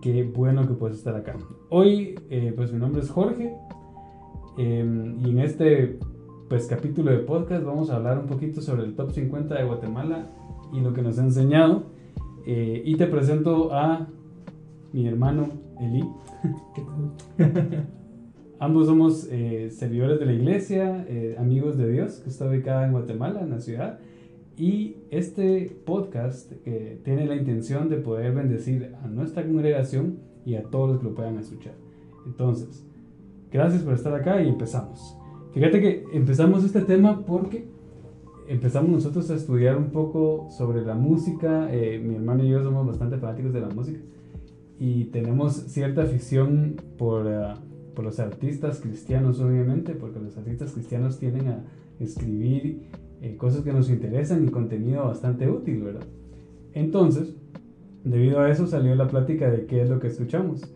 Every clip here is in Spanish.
qué bueno que puedes estar acá. Hoy, eh, pues mi nombre es Jorge em, y en este pues, capítulo de podcast vamos a hablar un poquito sobre el top 50 de Guatemala y lo que nos ha enseñado. Eh, y te presento a mi hermano Eli. Ambos somos eh, servidores de la iglesia, amigos de Dios, que está ubicada en Guatemala, en la ciudad. Y este podcast eh, tiene la intención de poder bendecir a nuestra congregación y a todos los que lo puedan escuchar. Entonces, gracias por estar acá y empezamos. Fíjate que empezamos este tema porque empezamos nosotros a estudiar un poco sobre la música. Eh, mi hermano y yo somos bastante fanáticos de la música y tenemos cierta afición por, uh, por los artistas cristianos, obviamente, porque los artistas cristianos tienden a escribir eh, cosas que nos interesan y contenido bastante útil, ¿verdad? Entonces, debido a eso salió la plática de qué es lo que escuchamos.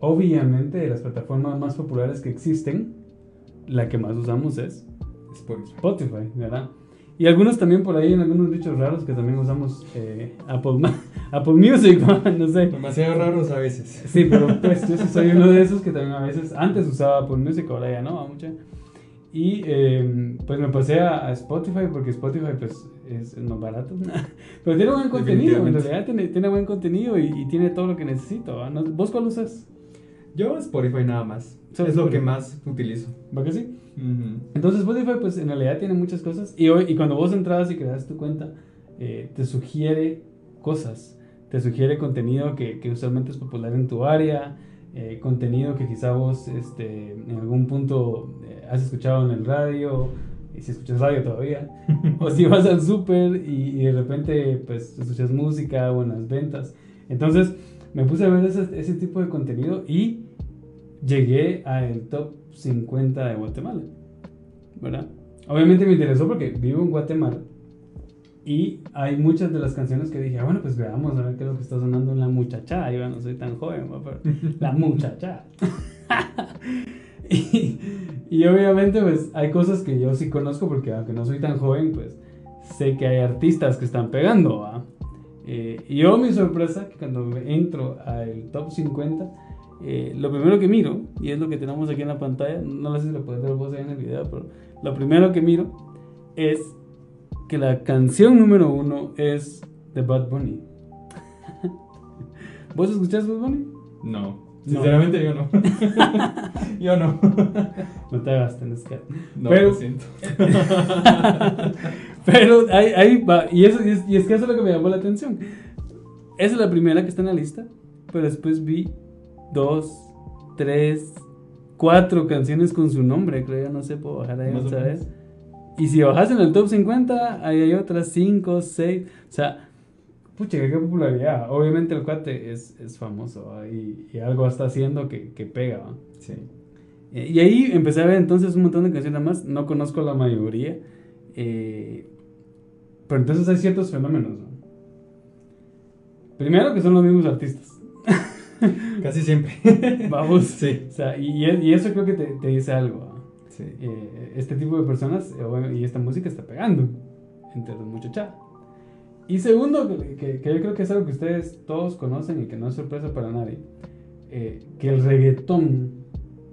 Obviamente, de las plataformas más populares que existen, la que más usamos es Spotify, ¿verdad? Y algunos también por ahí, en algunos dichos raros que también usamos eh, Apple, Apple Music, no sé. Demasiado raros a veces. Sí, pero pues yo soy uno de esos que también a veces, antes usaba Apple Music, ahora ya no, mucha. Y eh, pues me pasé a, Spotify porque Spotify pues es, más barato. Pero tiene buen contenido, en realidad tiene, tiene buen contenido y, tiene todo lo que necesito. ¿Vos cuál usas? Yo Spotify nada más. Es lo que más utilizo. ¿Va que sí? Entonces Spotify pues en realidad tiene muchas cosas y, y cuando vos entras y creas tu cuenta eh, te sugiere cosas. Te sugiere contenido que, que usualmente es popular en tu área eh, contenido que quizá vos este, en algún punto eh, has escuchado en el radio, y si escuchas radio todavía, o si vas al súper y, de repente pues escuchas música, buenas ventas. Entonces me puse a ver ese, ese tipo de contenido y llegué al top 50 de Guatemala, ¿verdad? Obviamente me interesó porque vivo en Guatemala y hay muchas de las canciones que dije, ah, bueno, pues veamos a ver qué es lo que está sonando en la muchacha. Yo no soy tan joven, pero la muchacha. y, y, obviamente, pues hay cosas que yo sí conozco porque aunque no soy tan joven, pues sé que hay artistas que están pegando. Eh, y yo, mi sorpresa, que cuando entro al top 50, eh, lo primero que miro, y es lo que tenemos aquí en la pantalla, no sé si lo puedes ver vos ahí en el video, pero lo primero que miro es que la canción número uno es de Bad Bunny. ¿Vos escuchás Bad Bunny? No. Sinceramente yo no. yo no. No te hagas, tenés que. No, pero, lo siento. pero ahí, ahí va. Y, eso, y, es, y es que eso es lo que me llamó la atención. Esa es la primera que está en la lista. Pero después vi dos, tres, cuatro canciones con su nombre. Creo, no sé, puedo bajar ahí, ¿sabes? Y si bajas en el top 50, ahí hay otras 5, 6. O sea, pucha, qué popularidad. Obviamente el cuate es, es famoso y, y, algo está haciendo que, que pega. Sí. Eh, y ahí empecé a ver entonces un montón de canciones más. No conozco la mayoría. Eh, pero entonces hay ciertos fenómenos. Primero que son los mismos artistas. Casi siempre. Vamos. Sí. O sea, y, y eso creo que te, te dice algo. Eh, este tipo de personas eh, y esta música está pegando entre los muchachos. Y segundo, que, yo creo que es algo que ustedes todos conocen y que no es sorpresa para nadie, eh, que el reggaetón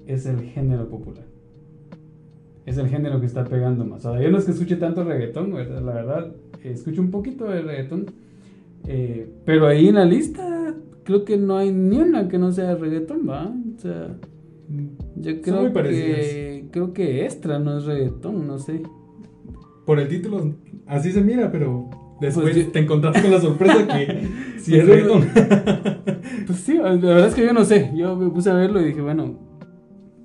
es el género popular. Es el género que está pegando más. Ahora, yo no es que escuche tanto reggaetón, la verdad, escucho un poquito de reggaetón. pero ahí en la lista creo que no hay ni una que no sea reggaetón, ¿va? O sea, yo creo que creo que extra no es reggaetón, no sé. Por el título así se mira, pero después pues te encontraste con la sorpresa que sí es reggaetón. pues sí, la verdad es que yo no sé. Yo me puse a verlo y dije, bueno,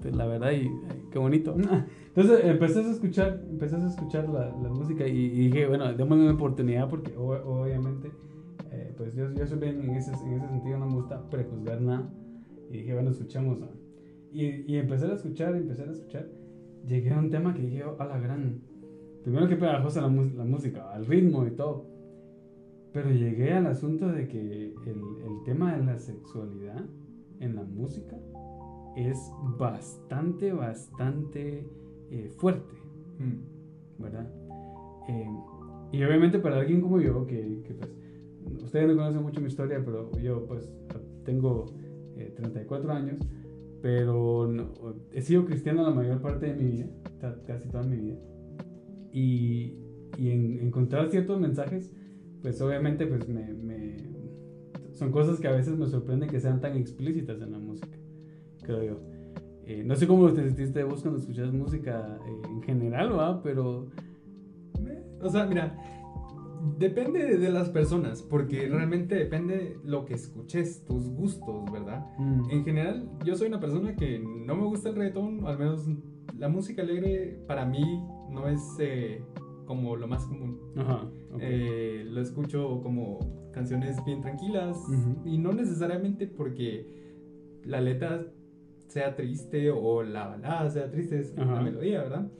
pues la verdad y, qué bonito. Entonces empecé a escuchar, empecé a escuchar la, la música y, dije, bueno, démosle una oportunidad porque obviamente eh, pues yo, yo soy bien en ese, en ese sentido, no me gusta prejuzgar nada. Y dije, bueno, escuchemos. Y, y empecé a escuchar, empecé a escuchar. Llegué a un tema que dije, a la gran. Primero que pegajosa la, la música, al ritmo y todo. Pero llegué al asunto de que el, el tema de la sexualidad en la música es bastante, bastante eh, fuerte. Mm. ¿Verdad? Eh, y obviamente para alguien como yo, que, que pues, ustedes no conocen mucho mi historia, pero yo pues tengo 34 eh, años, pero he sido cristiano la mayor parte de mi vida, casi toda mi vida. Y, y en, encontrar ciertos mensajes, pues obviamente pues me, me, son cosas que a veces me sorprenden que sean tan explícitas en la música, creo yo. Eh, no sé cómo te sentiste vos cuando escuchas música eh, en general, ¿va? Pero... O sea, mira, Depende de las personas, porque realmente depende lo que escuches, tus gustos, ¿verdad? Mm. En general, yo soy una persona que no me gusta el reggaetón, al menos la música alegre para mí no es eh, como lo más común. Ajá, eh, lo escucho como canciones bien tranquilas y no necesariamente porque la letra sea triste o la balada sea triste, es la melodía, ¿verdad?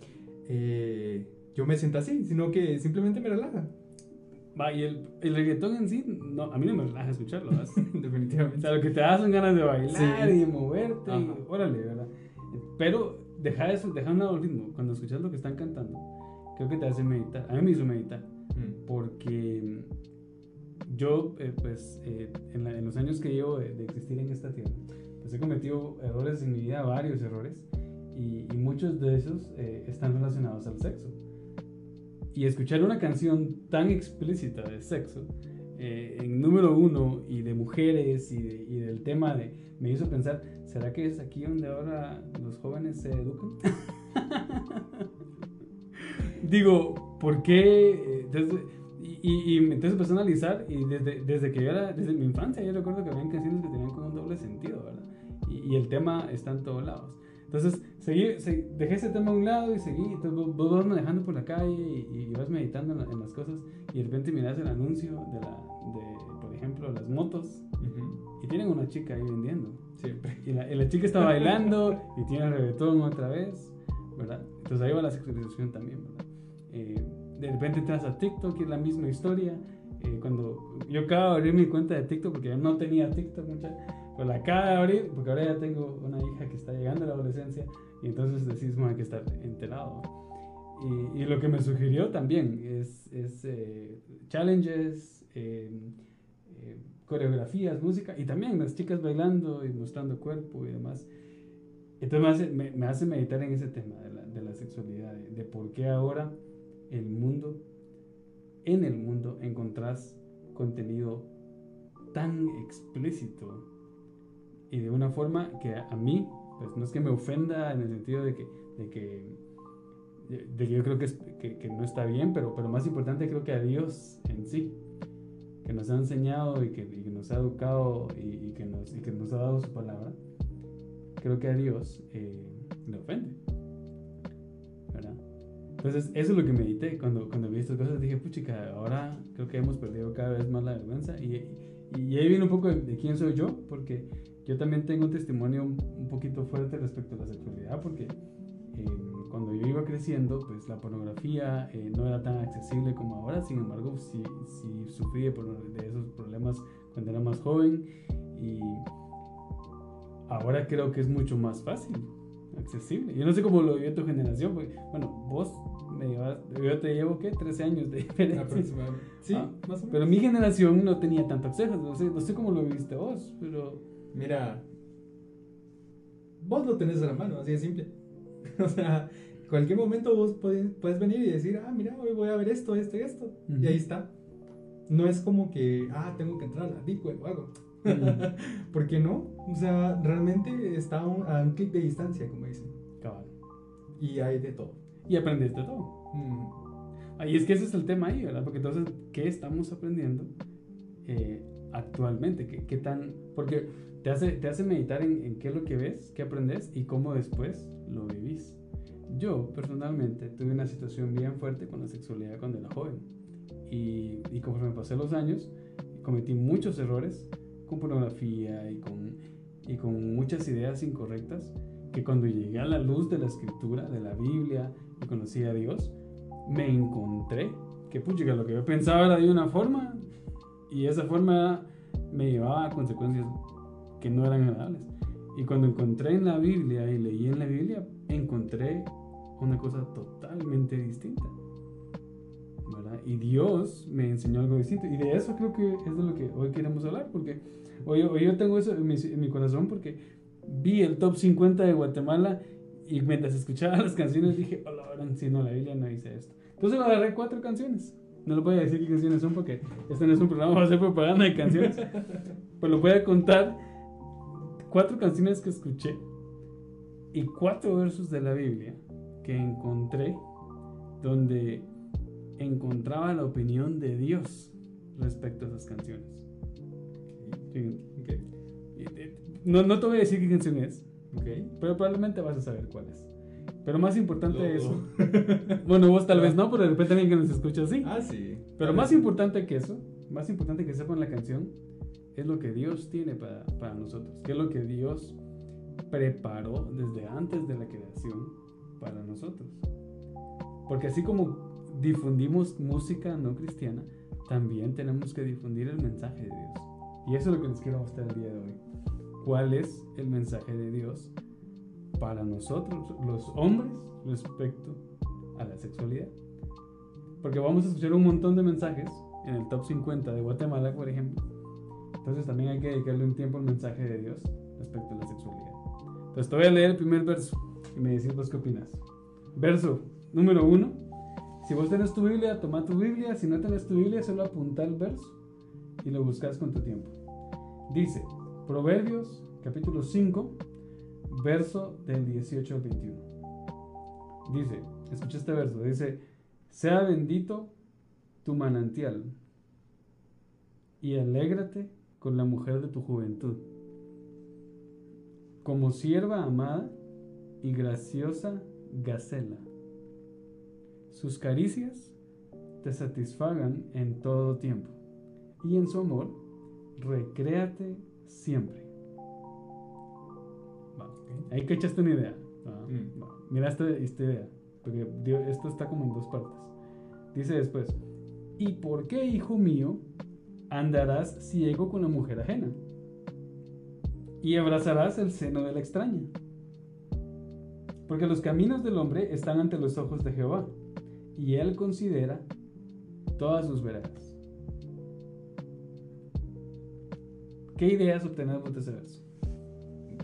Eh, yo me siento así, sino que simplemente me relaja. Va, y el, el reggaetón en sí, no, a mí no me relaja escucharlo, ¿verdad? Definitivamente. O sea, lo que te da son ganas de bailar y de moverte, y, órale, ¿verdad? Pero deja eso, deja un lado el ritmo. Cuando escuchas lo que están cantando, creo que te hace meditar. A mí me hizo meditar. Mm. Porque yo, eh, pues, eh, en, en, los años que llevo de, existir en esta tierra, pues he cometido errores en mi vida, varios errores, y, y muchos de esos eh, están relacionados al sexo y escuchar una canción tan explícita de sexo, eh, en número uno, y de mujeres, y, del tema de, me hizo pensar, ¿será que es aquí donde ahora los jóvenes se educan? Digo, ¿por qué? Entonces, y, y, entonces empecé a analizar, y desde, desde que yo era, desde mi infancia, yo recuerdo que había canciones que tenían como un doble sentido, ¿verdad? Y, y el tema está en todos lados. Entonces, seguí, dejé ese tema a un lado y seguí. Entonces, vos, vas manejando por la calle y, vas meditando en, las cosas y de repente miras el anuncio de, la, de por ejemplo, las motos y tienen una chica ahí vendiendo. Siempre. Y la, la chica está bailando y tiene el reggaetón otra vez, ¿verdad? Entonces ahí va la sexualización también, ¿verdad? Eh, de repente entras a TikTok y es la misma historia. Eh, cuando yo acabo de abrir mi cuenta de TikTok, porque yo no tenía TikTok mucha, pues la acabo de abrir, porque ahora ya tengo una hija que está llegando a la adolescencia, y entonces decís, bueno, hay que estar enterado. Y, y, lo que me sugirió también es, es eh, challenges, eh, eh, coreografías, música, y también las chicas bailando y mostrando cuerpo y demás. Entonces me hace, me, hace meditar en ese tema de la, de la sexualidad, de, de por qué ahora el mundo, en el mundo, encontrás contenido tan explícito y de una forma que a mí, pues no es que me ofenda en el sentido de que, de que, de que yo creo que, es, que, que, no está bien, pero, pero más importante creo que a Dios en sí, que nos ha enseñado y que, y que nos ha educado y, y, que nos, y que nos ha dado su palabra, creo que a Dios eh, le ofende. Entonces, eso es lo que medité cuando, cuando vi estas cosas. Dije, puchica, ahora creo que hemos perdido cada vez más la vergüenza. Y, ahí viene un poco de, de quién soy yo, porque yo también tengo un testimonio un poquito fuerte respecto a la sexualidad porque eh, cuando yo iba creciendo, pues la pornografía eh, no era tan accesible como ahora, sin embargo, sí, sí sufrí de, esos problemas cuando era más joven y ahora creo que es mucho más fácil, accesible. Yo no sé cómo lo vivió tu generación, porque, bueno, vos me llevas, yo te llevo, ¿qué? 13 años de diferencia. Sí, ah, más o menos. Pero mi generación no tenía tanto acceso, no sé, no sé cómo lo viviste vos, pero... Mira, vos lo tenés a la mano, así de simple. o sea, cualquier momento vos puedes, venir y decir, ah, mira, hoy voy a ver esto, esto y esto. Y ahí está. No es como que, ah, tengo que entrar a la Deep Web o algo. ¿Por qué no? O sea, realmente está a un, clic de distancia, como dicen. Cabal. Y hay de todo. Y aprendes de todo. Y es que ese es el tema ahí, ¿verdad? Porque entonces, ¿qué estamos aprendiendo eh, actualmente? ¿Qué, ¿Qué, tan...? Porque te hace, te hace meditar en, en, qué es lo que ves, qué aprendes y cómo después lo vivís. Yo personalmente tuve una situación bien fuerte con la sexualidad cuando era joven y, y conforme pasé los años cometí muchos errores con pornografía y con, y con muchas ideas incorrectas que cuando llegué a la luz de la escritura, de la Biblia y conocí a Dios, me encontré que pucha, lo que yo pensaba era de una forma y esa forma me llevaba a consecuencias que no eran agradables. Y cuando encontré en la Biblia y leí en la Biblia, encontré una cosa totalmente distinta. Y Dios me enseñó algo distinto. Y de eso creo que es de lo que hoy queremos hablar, porque hoy, hoy yo tengo eso en mi, en mi corazón porque vi el top 50 de Guatemala y mientras escuchaba las canciones dije, hola, si no, la Biblia no dice esto. Entonces agarré cuatro canciones. No le voy a decir qué canciones son porque este no es un programa para hacer propaganda de canciones. Pues lo voy a contar cuatro canciones que escuché y cuatro versos de la Biblia que encontré donde encontraba la opinión de Dios respecto a esas canciones. No, no te voy a decir qué canción es, pero probablemente vas a saber cuál es. Pero más importante de eso. bueno, vos tal vez no, pero de repente alguien que nos escucha así. Ah, sí. Pero más importante que eso, más importante que sepan la canción, es lo que Dios tiene para, para nosotros. Que es lo que Dios preparó desde antes de la creación para nosotros. Porque así como difundimos música no cristiana, también tenemos que difundir el mensaje de Dios. Y eso es lo que les quiero mostrar el día de hoy. ¿Cuál es el mensaje de Dios para nosotros, los hombres, respecto a la sexualidad? Porque vamos a escuchar un montón de mensajes en el top 50 de Guatemala, por ejemplo. Entonces también hay que dedicarle un tiempo al mensaje de Dios respecto a la sexualidad. Entonces te voy a leer el primer verso y me decís vos qué opinas. Verso número uno. Si vos tenés tu Biblia, toma tu Biblia. Si no tenés tu Biblia, solo apunta el verso y lo buscas con tu tiempo. Dice, Proverbios capítulo 5, verso del 18 al 21. Dice, escucha este verso, dice, sea bendito tu manantial y alégrate con la mujer de tu juventud. Como sierva amada y graciosa gacela. Sus caricias te satisfagan en todo tiempo y en su amor recréate siempre. Ahí que echaste una idea. Mm. Mira esta, idea, porque esto está como en dos partes. Dice después, ¿y por qué, hijo mío, andarás ciego con la mujer ajena? Y abrazarás el seno de la extraña. Porque los caminos del hombre están ante los ojos de Jehová, y él considera todas sus veredas. ¿Qué ideas obtenemos de ese verso?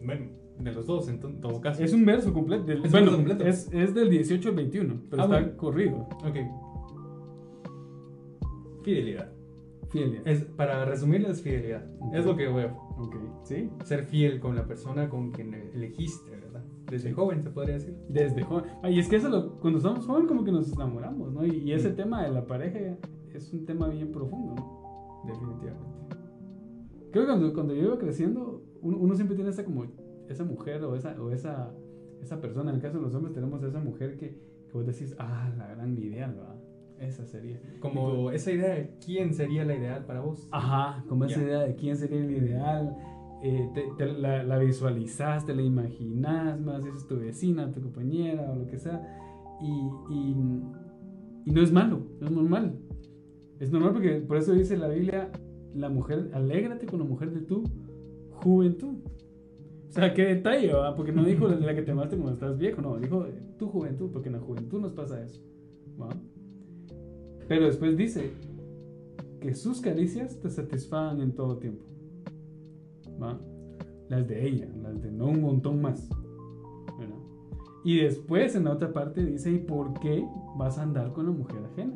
Bueno, de los dos, en todo caso. Es un verso completo. es bueno, completo. Es, es, del 18 al 21, pero ah, está corrido. Ok. Fidelidad. Fidelidad. Es, para resumirlo, es fidelidad. Es lo que veo. Ok. ¿Sí? Ser fiel con la persona con quien elegiste, ¿verdad? Desde joven, se podría decir. Desde joven. y es que eso lo, cuando estamos jóvenes, como que nos enamoramos, ¿no? Y, y ese mm. tema de la pareja es un tema bien profundo, ¿no? Definitivamente. Creo que cuando, cuando yo iba creciendo, uno, siempre tiene esa como esa mujer o esa, o esa, esa persona, en el caso de los hombres tenemos esa mujer que, que vos decís, ah, la gran ideal, ¿verdad? Esa sería. Como esa idea de quién sería la ideal para vos. Ajá, como esa idea de quién sería el ideal. Eh, te, la, la, visualizas, te la imaginas más, es tu vecina, tu compañera o lo que sea. Y, y, y no es malo, es normal. Es normal porque por eso dice la Biblia, la mujer, alégrate con la mujer de tu juventud. O sea, qué detalle, ¿va? Porque no dijo la que te amaste cuando estás viejo, no, dijo tu juventud, porque en la juventud nos pasa eso. ¿va? Pero después dice que sus caricias te satisfagan en todo tiempo. ¿Va? Las de ella, las de no un montón más. Y después en la otra parte dice, ¿y por qué vas a andar con la mujer ajena?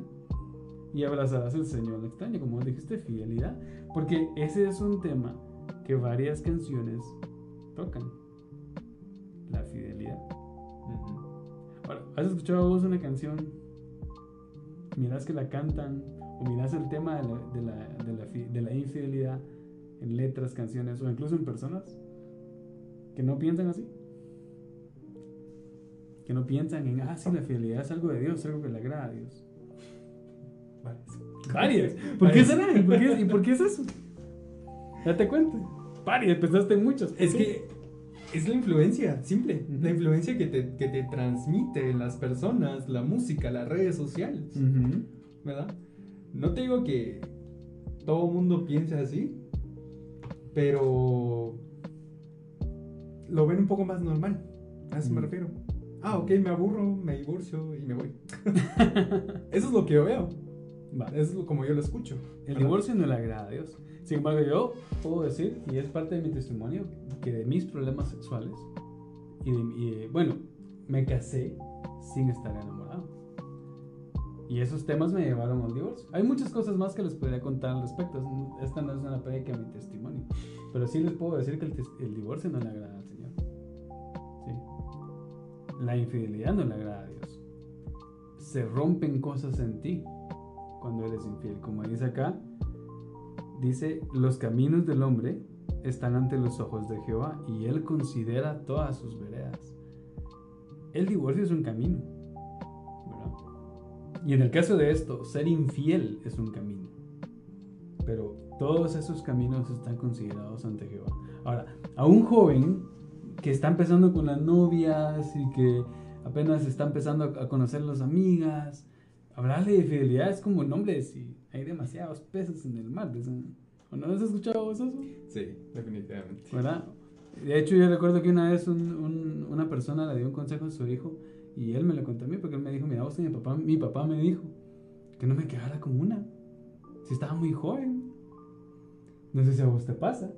y abrazarás el Señor extraño, como dijiste, fidelidad. Porque ese es un tema que varias canciones tocan. La fidelidad. Ahora, ¿has escuchado vos una canción? Miras que la cantan o miras el tema de la, de la, de la, de la infidelidad en letras, canciones o incluso en personas que no piensan así. Que no piensan en, ah, sí, la fidelidad es algo de Dios, algo que le agrada a Dios. Varias. ¿Por qué será? ¿Por qué, ¿Y por qué es eso? Date cuenta. Varias, pensaste muchas. Es que es la influencia, simple. La influencia que te, que te transmite las personas, la música, las redes sociales. ¿Verdad? No te digo que todo mundo piense así, pero lo ven un poco más normal. A eso me refiero. Ah, ok, me aburro, me divorcio y me voy. eso es lo que yo veo. Es como yo lo escucho. El divorcio no le agrada a Dios. Sin embargo, yo puedo decir, y es parte de mi testimonio, que de mis problemas sexuales, y, bueno, me casé sin estar enamorado. Y esos temas me llevaron al divorcio. Hay muchas cosas más que les podría contar al respecto. Esta no es una predica mi testimonio. Pero sí les puedo decir que el, el, divorcio no le agrada al Señor. ¿Sí? La infidelidad no le agrada a Dios. Se rompen cosas en ti cuando eres infiel. Como dice acá, dice, los caminos del hombre están ante los ojos de Jehová y él considera todas sus veredas. El divorcio es un camino. Y en el caso de esto, ser infiel es un camino. Pero todos esos caminos están considerados ante Jehová. Ahora, a un joven que está empezando con las novias y que apenas está empezando a conocer las amigas, hablarle de fidelidad es como, nombre si hay demasiados peces en el mar. ¿O no has escuchado eso? Sí, definitivamente. ¿Verdad? De hecho, yo recuerdo que una vez una persona le dio un consejo a su hijo y él me lo contó a mí porque él me dijo, mira, vos mi papá, mi papá me dijo que no me quedara con una. Si estaba muy joven. No sé si a vos te pasa.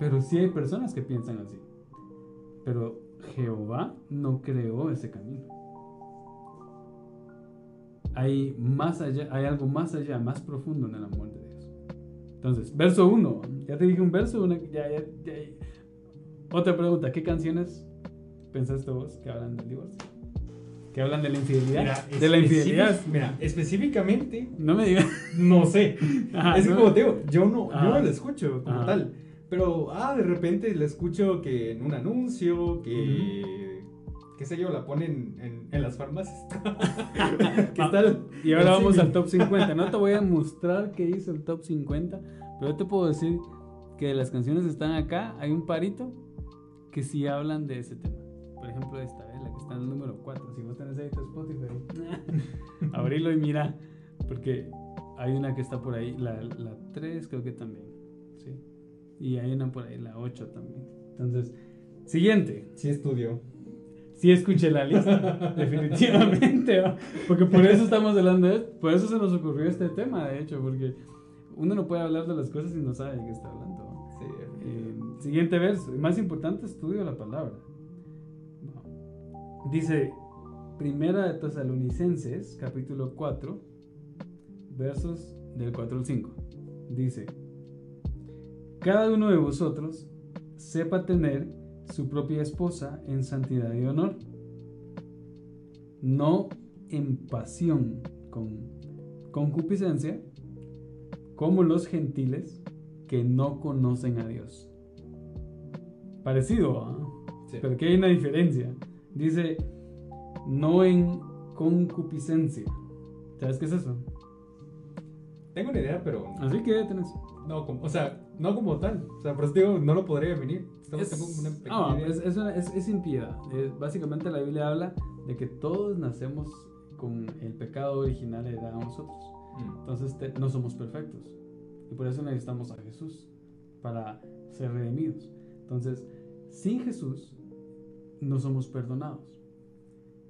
Pero sí hay personas que piensan así. Pero Jehová no creó ese camino hay más allá, hay algo más allá, más profundo en el amor de Dios. Entonces, verso 1, ya te dije un verso, una, Otra pregunta, ¿qué canciones pensaste vos que hablan del divorcio? Que hablan de la infidelidad. de la infidelidad. Mira, específicamente. No me digas. No sé. es como te digo, yo no, yo no lo escucho como tal. Pero, ah, de repente le escucho que en un anuncio, que qué sé yo, la ponen en, en las farmacias. y ahora vamos al top 50. No te voy a mostrar qué hizo el top 50, pero yo te puedo decir que las canciones están acá, hay un parito que sí hablan de ese tema. Por ejemplo, esta, la está en el número 4. Si vos tenés ahí tu Spotify, abrilo y mira, porque hay una que está por ahí, la, la 3 creo que también, ¿sí? Y hay una por ahí, la 8 también. Entonces, siguiente. Sí estudio sí escuché la lista, definitivamente. Porque por eso estamos hablando de esto. Por eso se nos ocurrió este tema, de hecho, porque uno no puede hablar de las cosas si no sabe de qué está hablando. Sí, eh, siguiente verso. Más importante, estudio la palabra. Dice, Primera de Tesalonicenses, capítulo 4, versos del 4 al 5. Dice, Cada uno de vosotros sepa tener su propia esposa en santidad y honor, no en pasión con concupiscencia, como los gentiles que no conocen a Dios. Parecido, ¿ah? pero que hay una diferencia. Dice, no en concupiscencia. ¿Sabes qué es eso? Tengo una idea, pero... Así que tenés. No, o sea, no como tal. O sea, por eso digo, no lo podría definir. Es, una es, es, es, es, impiedad. básicamente la Biblia habla de que todos nacemos con el pecado original heredado a nosotros. Mm. Entonces no somos perfectos. Y por eso necesitamos a Jesús para ser redimidos. Entonces, sin Jesús no somos perdonados.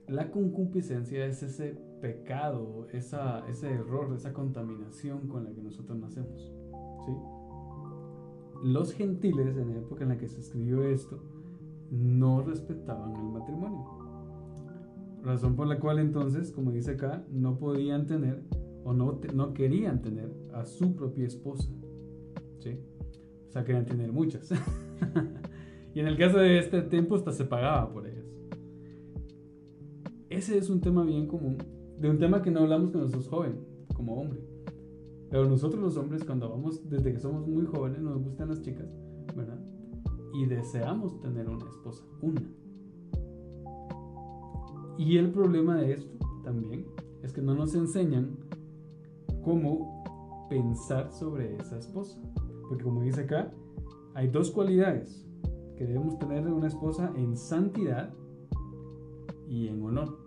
La concupiscencia es ese pecado, esa, ese error, esa contaminación con la que nosotros nacemos. ¿sí? Los gentiles, en la época en la que se escribió esto, no respetaban el matrimonio. Razón por la cual entonces, como dice acá, no podían tener o no, no querían tener a su propia esposa. ¿sí? O sea, querían tener muchas. y en el caso de este tiempo hasta se pagaba por ellas. Ese es un tema bien común, de un tema que no hablamos cuando sos joven, como hombre. Pero nosotros los hombres, cuando vamos, desde que somos muy jóvenes, nos gustan las chicas, ¿verdad? Y deseamos tener una esposa, una. Y el problema de esto también es que no nos enseñan cómo pensar sobre esa esposa. Porque como dice acá, hay dos cualidades que debemos tener en una esposa en santidad y en honor.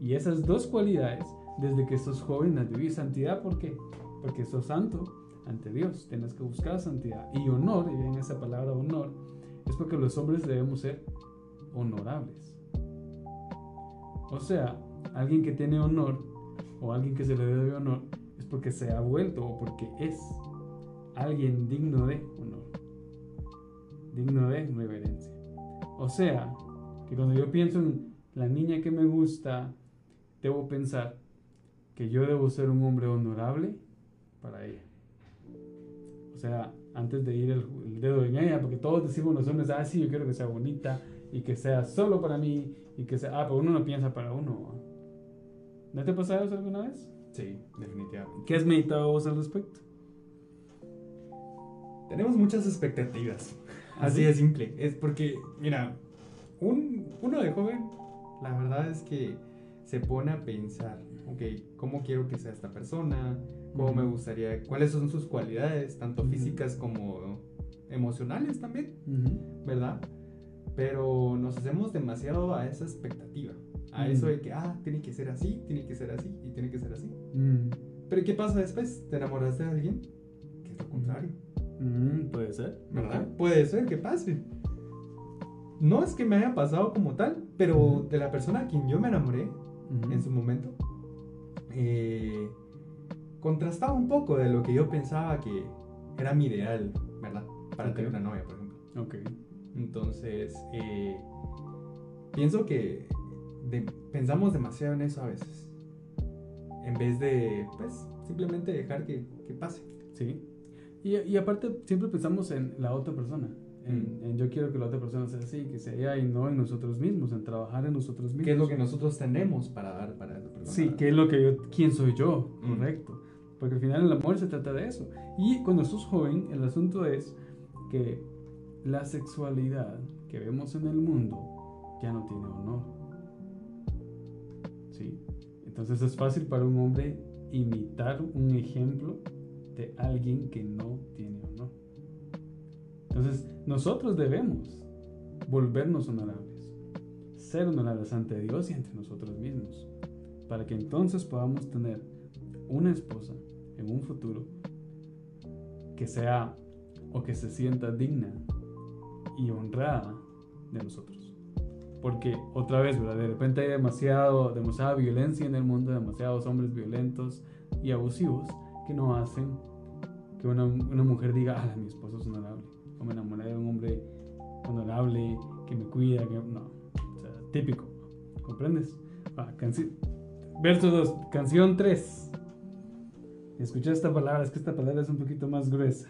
Y esas dos cualidades, desde que sos joven, las vivís santidad, ¿por qué? porque sos santo ante Dios, tienes que buscar santidad. Y honor, y en esa palabra honor, es porque los hombres debemos ser honorables. O sea, alguien que tiene honor o alguien que se le debe honor porque se ha vuelto o porque es alguien digno de honor, digno de reverencia. O sea, que cuando yo pienso en la niña que me gusta, debo pensar que yo debo ser un hombre honorable para ella. O sea, antes de ir el, dedo en ella, porque todos decimos los hombres, ah, sí, yo quiero que sea bonita y que sea solo para mí y que sea, ah, pero uno no piensa para uno. ¿No te ha pasado eso alguna vez? Sí, definitivamente. ¿Qué has meditado vos al respecto? Tenemos muchas expectativas. ¿Ah, Así de simple. Es porque, mira, un, uno de joven, la verdad es que se pone a pensar, ok, ¿cómo quiero que sea esta persona? ¿Cómo me gustaría? ¿Cuáles son sus cualidades, tanto físicas como emocionales también? ¿Verdad? Pero nos hacemos demasiado a esa expectativa, a eso de que, ah, tiene que ser así, tiene que ser así y tiene que ser así. Pero ¿qué pasa después? ¿Te enamoraste de alguien? Que es lo contrario. Puede ser. ¿Verdad? Puede ser que pase. No es que me haya pasado como tal, pero de la persona a quien yo me enamoré en su momento, eh, contrastaba un poco de lo que yo pensaba que era mi ideal, ¿verdad? Para tener una novia, por ejemplo. Ok. Entonces, eh, pienso que pensamos demasiado en eso a veces. En vez de, pues, simplemente dejar que, que pase. Sí. Y, y, aparte, siempre pensamos en la otra persona. En, mm. en, yo quiero que la otra persona sea así, que sea ella y no en nosotros mismos, en trabajar en nosotros mismos. ¿Qué es lo que nosotros tenemos para dar para esa persona? Sí, ¿qué es lo que yo, quién soy yo? Mm. Correcto. Porque al final el amor se trata de eso. Y cuando sos joven, el asunto es que la sexualidad que vemos en el mundo ya no tiene honor. ¿Sí? Entonces es fácil para un hombre imitar un ejemplo de alguien que no tiene honor. Entonces nosotros debemos volvernos honorables, ser honorables ante Dios y ante nosotros mismos, para que entonces podamos tener una esposa en un futuro que sea o que se sienta digna y honrada de nosotros. Porque otra vez. De repente hay demasiado, demasiada violencia en el mundo, demasiados hombres violentos y abusivos que no hacen que una, una mujer diga, ah, mi esposo es honorable. O me enamoré de un hombre honorable, que me cuida, que no. O sea, típico. ¿Comprendes? Ah, verso 2, canción 3. Escuché esta palabra, es que esta palabra es un poquito más gruesa.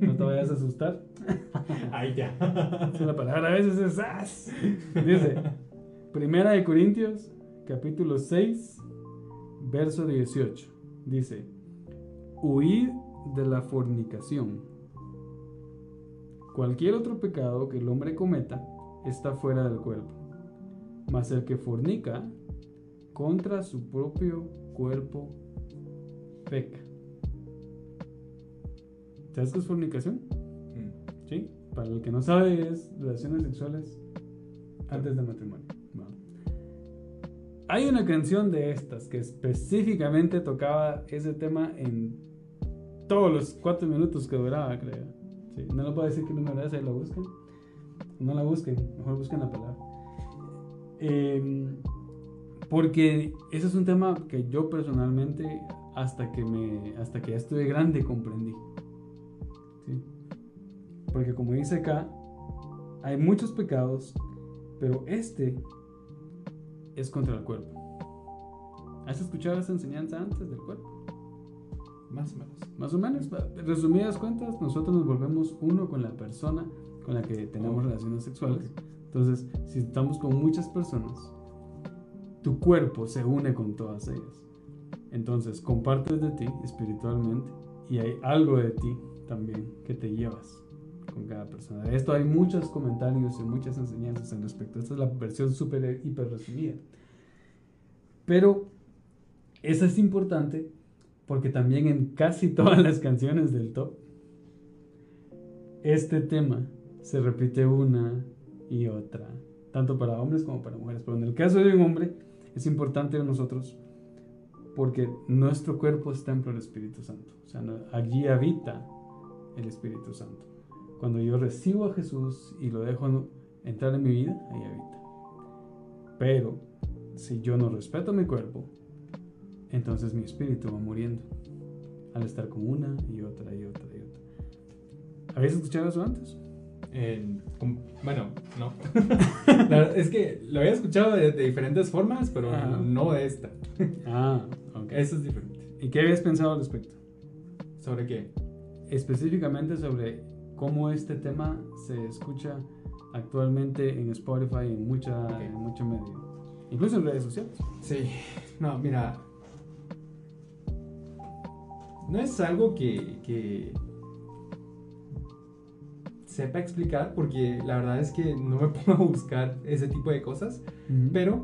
No te vayas a asustar. Ahí ya. la palabra a veces es as. Dice, Primera de Corintios, capítulo 6, verso 18. Dice, huid de la fornicación. Cualquier otro pecado que el hombre cometa está fuera del cuerpo. Mas el que fornica contra su propio cuerpo peca. ¿Sabes qué es fornicación? Mm. ¿Sí? Para el que no sabe, es relaciones sexuales antes del matrimonio. Hay una canción de estas que específicamente tocaba ese tema en todos los cuatro minutos que duraba, creo. No lo puedo decir que número es, ahí lo busquen. No la busquen, mejor busquen la palabra. Em, porque ese es un tema que yo personalmente, hasta que, me, hasta que ya estuve grande, comprendí. Porque como dice acá, hay muchos pecados, pero este es contra el cuerpo. ¿Has escuchado esa enseñanza antes del cuerpo? Más o menos. Más o menos. Resumidas cuentas, nosotros nos volvemos uno con la persona con la que tenemos relaciones sexuales. Entonces, si estamos con muchas personas, tu cuerpo se une con todas ellas. Entonces, compartes de ti espiritualmente y hay algo de ti también que te llevas con cada persona. Esto hay muchos comentarios y muchas enseñanzas en respecto. Esta es la versión súper hiper resumida. Pero eso es importante porque también en casi todas las canciones del top, este tema se repite una y otra, tanto para hombres como para mujeres. Pero en el caso de un hombre, es importante nosotros porque nuestro cuerpo es templo del Espíritu Santo. O sea, allí habita el Espíritu Santo. Cuando yo recibo a Jesús y lo dejo entrar en mi vida, ahí habita. Pero si yo no respeto mi cuerpo, entonces mi espíritu va muriendo. al estar con una y otra y otra y otra. ¿Habías escuchado eso antes? bueno, no. es que lo había escuchado de, diferentes formas, pero no de esta. ah, ok. Eso es diferente. ¿Y qué habías pensado al respecto? ¿Sobre qué? Específicamente sobre cómo este tema se escucha actualmente en Spotify, en, mucha, en mucho medio. Incluso en redes sociales. Sí. No, mira. No es algo que, que sepa explicar porque la verdad es que no me pongo a buscar ese tipo de cosas, pero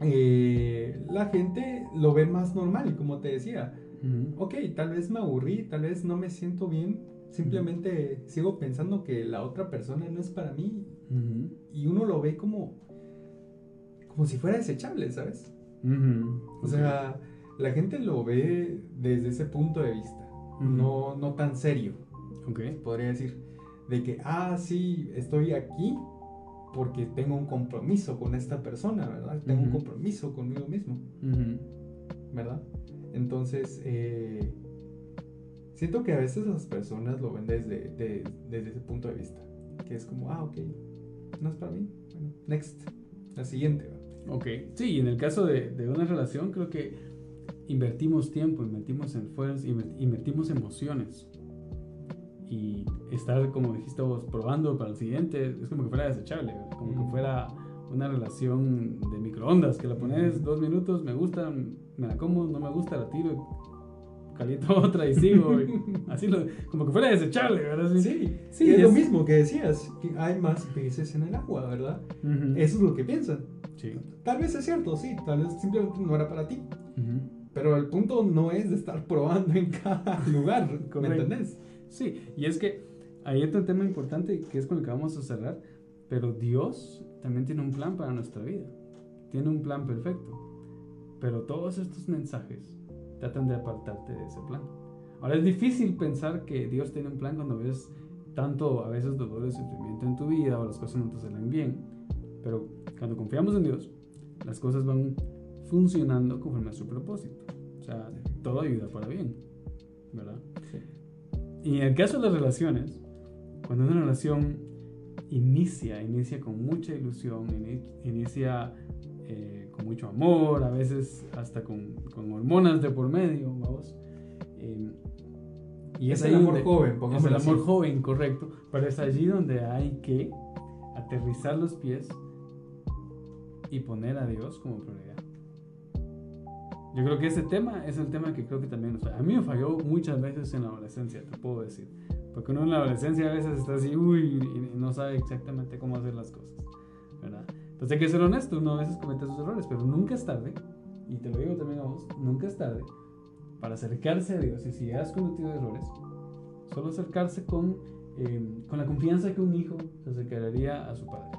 eh, la gente lo ve más normal, como te decía. Ok, tal vez me aburrí, tal vez no me siento bien, simplemente sigo pensando que la otra persona no es para mí. Y uno lo ve como, como si fuera desechable, ¿sabes? O sea, la gente lo ve desde ese punto de vista, no, no tan serio, okay. podría decir de que, ah, sí, estoy aquí porque tengo un compromiso con esta persona, ¿verdad? Tengo un compromiso conmigo mismo, ¿verdad? Entonces, eh, siento que a veces las personas lo ven desde, desde ese punto de vista, que es como, ah, ok, no es para mí, bueno, next, la siguiente. Ok, sí, en el caso de, de una relación creo que invertimos tiempo, invertimos esfuerzos, invertimos emociones. Y estar, como dijiste vos, probando para el siguiente, es como que fuera desechable, como que fuera una relación de microondas, que la pones dos minutos, me gusta, me la como, no me gusta, la tiro, caliento otra y sigo, así como que fuera desechable, ¿verdad? Sí, sí, es, lo mismo que decías, que hay más peces en el agua, ¿verdad? Eso es lo que piensan. Sí. Tal vez es cierto, sí, tal vez simplemente no era para ti. Pero el punto no es de estar probando en cada lugar, ¿me entendés? Sí, y es que hay otro tema importante que es con el que vamos a cerrar, pero Dios también tiene un plan para nuestra vida, tiene un plan perfecto, pero todos estos mensajes tratan de apartarte de ese plan. Ahora es difícil pensar que Dios tiene un plan cuando ves tanto a veces dolor y sufrimiento en tu vida o las cosas no te salen bien, pero cuando confiamos en Dios, las cosas van funcionando conforme a su propósito. O sea, todo ayuda para bien, ¿verdad? Sí. Y en el caso de las relaciones, cuando una relación inicia, inicia con mucha ilusión, inicia eh, con mucho amor, a veces hasta con, con hormonas de por medio, vamos. Eh, y es, el amor joven, Es el amor joven, correcto. Pero es allí donde hay que aterrizar los pies y poner a Dios como prioridad. Yo creo que ese tema es el tema que creo que también nos falla. A mí me falló muchas veces en la adolescencia, te puedo decir. Porque uno en la adolescencia a veces está así, uy, y no sabe exactamente cómo hacer las cosas, ¿verdad? Entonces hay que ser honesto, uno a veces comete sus errores, pero nunca es tarde, y te lo digo también a vos, nunca es tarde para acercarse a Dios. Y si has cometido errores, solo acercarse con, eh, con la confianza que un hijo se acercaría a su padre.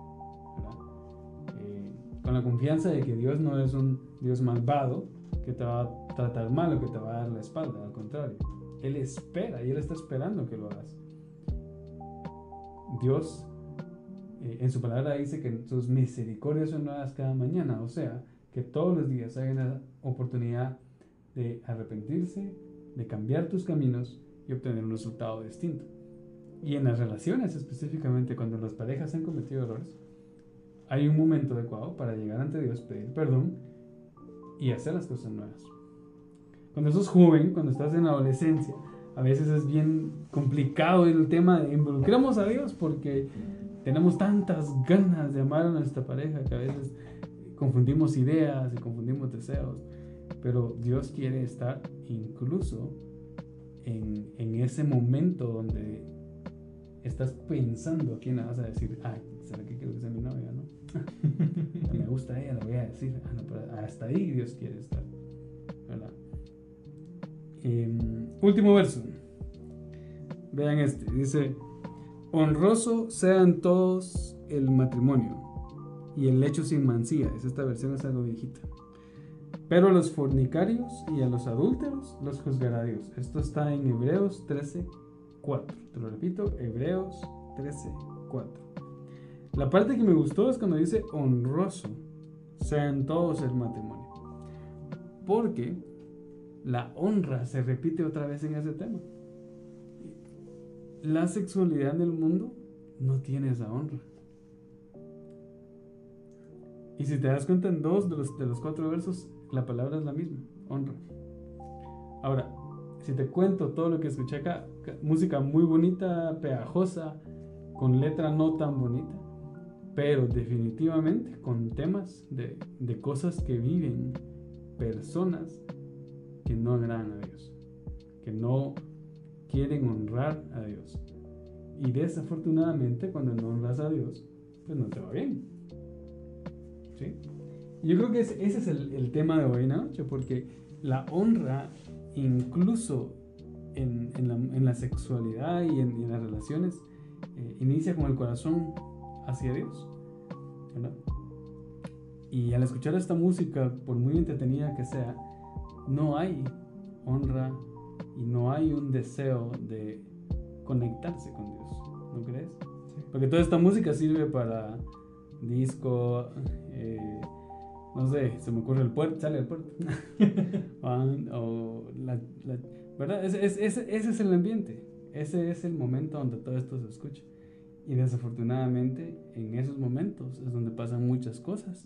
Eh, con la confianza de que Dios no es un Dios malvado, que te va a tratar mal o que te va a dar la espalda, al contrario. Él espera y Él está esperando que lo hagas. Dios eh, en su palabra dice que sus misericordias son nuevas cada mañana, o sea, que todos los días hay una oportunidad de arrepentirse, de cambiar tus caminos y obtener un resultado distinto. Y en las relaciones específicamente, cuando las parejas han cometido errores, hay un momento adecuado para llegar ante Dios, pedir perdón y hacer las cosas nuevas. Cuando sos joven, cuando estás en la adolescencia, a veces es bien complicado el tema de involucramos a Dios porque tenemos tantas ganas de amar a nuestra pareja que a veces confundimos ideas y confundimos deseos. Pero Dios quiere estar incluso en, en ese momento donde estás pensando a quién le vas a decir, ay, ¿será que quiero que sea mi novia? ¿no? me gusta ella, le voy a decir, ah, no, pero hasta ahí Dios quiere estar. ¿verdad? Em, último verso. Vean este, dice, honroso sean todos el matrimonio y el lecho sin mancilla. esta versión es algo viejita. Pero a los fornicarios y a los adúlteros los juzgará Dios. Esto está en Hebreos 13, 4. Te lo repito, Hebreos 13, 4. La parte que me gustó es cuando dice honroso sean todos el matrimonio. Porque la honra se repite otra vez en ese tema. La sexualidad en el mundo no tiene esa honra. Y si te das cuenta en dos de los, de los cuatro versos, la palabra es la misma, honra. Ahora, si te cuento todo lo que escuché acá, música muy bonita, pegajosa, con letra no tan bonita, pero definitivamente con temas de, de cosas que viven personas que no agradan a Dios, que no quieren honrar a Dios. Y desafortunadamente cuando no honras a Dios, pues no te va bien. ¿Sí? yo creo que ese, es el, el, tema de hoy noche, porque la honra incluso en, en, la, en la, sexualidad y en, en las relaciones eh, inicia con el corazón hacia Dios. ¿verdad? Y al escuchar esta música, por muy entretenida que sea, no hay honra y no hay un deseo de conectarse con Dios, ¿no crees? Porque toda esta música sirve para disco, eh, no sé, se me ocurre el puerto, sale el puerto. o la, ¿Verdad? Ese, ese, ese, es el ambiente, ese es el momento donde todo esto se escucha. Y desafortunadamente en esos momentos es donde pasan muchas cosas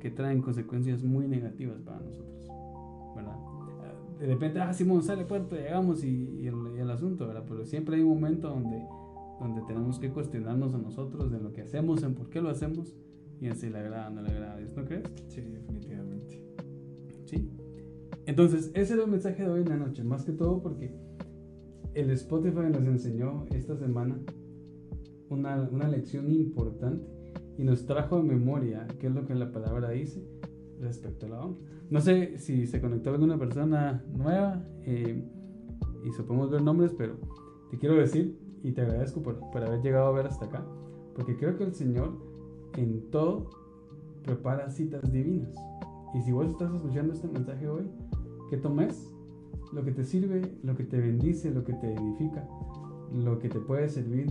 que traen consecuencias muy negativas para nosotros, ¿verdad? De repente, ah, Simón sale puerto, llegamos y, el, y, el, asunto, ¿verdad? Pero siempre hay un momento donde, donde tenemos que cuestionarnos a nosotros de lo que hacemos, en por qué lo hacemos y en si le agrada o no le agrada, ¿no crees? Sí, definitivamente. Sí. Entonces, ese era el mensaje de hoy en la noche, más que todo porque el Spotify nos enseñó esta semana una, una lección importante y nos trajo de memoria qué es lo que la palabra dice respecto a la honra. No sé si se conectó alguna persona nueva eh, y supongamos ver nombres, pero te quiero decir y te agradezco por, por haber llegado a ver hasta acá, porque creo que el Señor en todo prepara citas divinas. Y si vos estás escuchando este mensaje hoy, que tomes lo que te sirve, lo que te bendice, lo que te edifica, lo que te puede servir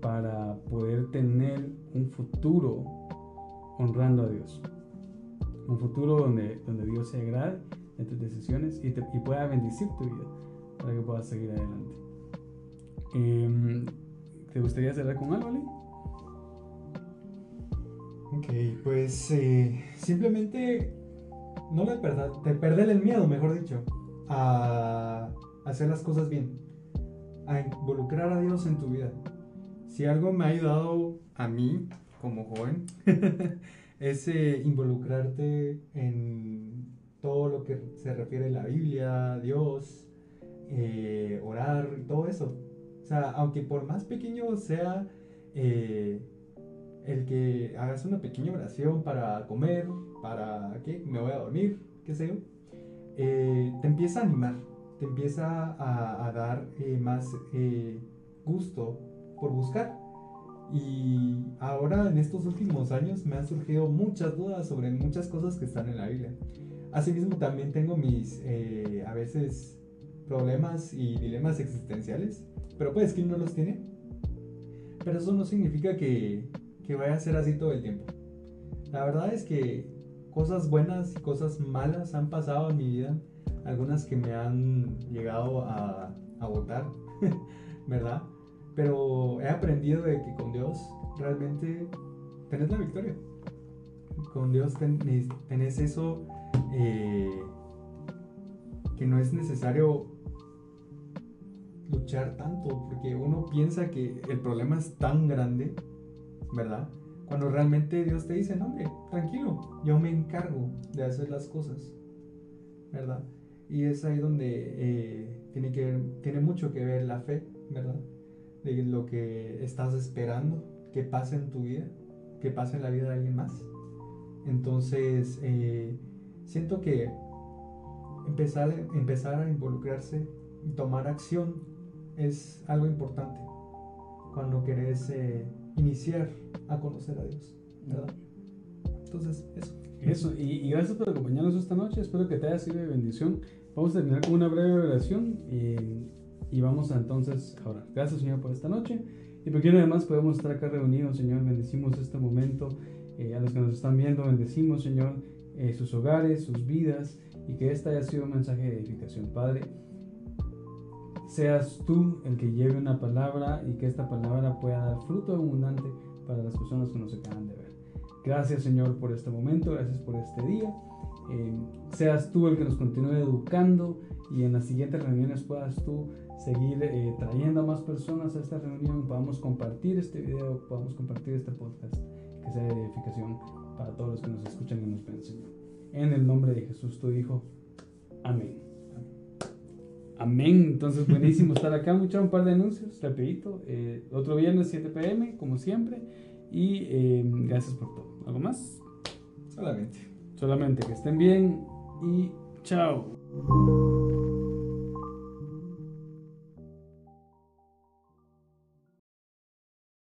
para poder tener un futuro honrando a Dios. Un futuro donde, donde Dios se agrade en tus decisiones y, pueda bendecir tu vida para que puedas seguir adelante. Eh, ¿Te gustaría cerrar con algo, Ali? Ok, pues eh, simplemente no le perdas, te perder el miedo, mejor dicho, a hacer las cosas bien, a involucrar a Dios en tu vida. Si algo me ha ayudado a mí como joven, es eh, involucrarte en todo lo que se refiere a la Biblia, Dios, eh, orar, todo eso. O sea, aunque por más pequeño sea eh, el que hagas una pequeña oración para comer, para qué, me voy a dormir, qué sé yo, te empieza a animar, te empieza a, a dar más gusto por buscar. Y ahora en estos últimos años me han surgido muchas dudas sobre muchas cosas que están en la Biblia. Asimismo también tengo mis eh, a veces problemas y dilemas existenciales, pero pues que no los tiene. Pero eso no significa que, que vaya a ser así todo el tiempo. La verdad es que cosas buenas y cosas malas han pasado en mi vida, algunas que me han llegado a, a votar, ¿verdad? Pero he aprendido de que con Dios realmente tenés la victoria. Con Dios tenés, eso eh, que no es necesario luchar tanto, porque uno piensa que el problema es tan grande, ¿verdad? Cuando realmente Dios te dice, no, hombre, tranquilo, yo me encargo de hacer las cosas, ¿verdad? Y es ahí donde eh, tiene, que tiene mucho que ver la fe, ¿verdad? De lo que estás esperando que pase en tu vida, que pase en la vida de alguien más. Entonces, eh, siento que empezar, empezar a involucrarse y tomar acción es algo importante cuando querés eh, iniciar a conocer a Dios. Entonces, eso. Eso, y, gracias por acompañarnos esta noche. Espero que te haya sido de bendición. Vamos a terminar con una breve oración. Y y vamos a entonces ahora. Gracias, Señor, por esta noche. Y porque además podemos estar acá reunidos, Señor. Bendecimos este momento. Eh, a los que nos están viendo, bendecimos, Señor. eh, sus hogares, sus vidas y que este haya sido un mensaje de edificación. Padre, seas tú el que lleve una palabra y que esta palabra pueda dar fruto abundante para las personas que nos acaban de ver. Gracias Señor por este momento, gracias por este día. Eh, seas tú el que nos continúe educando y en las siguientes reuniones puedas tú seguir eh, trayendo a más personas a esta reunión, podamos compartir este video, podamos compartir este podcast, que sea de edificación para todos los que nos escuchan y nos ven, Señor. En el nombre de Jesús, tu Hijo. Amén. Amén. Entonces, buenísimo estar acá. Mucho un par de anuncios, rapidito. Eh, otro viernes, 7 pm, como siempre. Y eh, gracias por todo. ¿Algo más? Solamente. Solamente que estén bien y chao.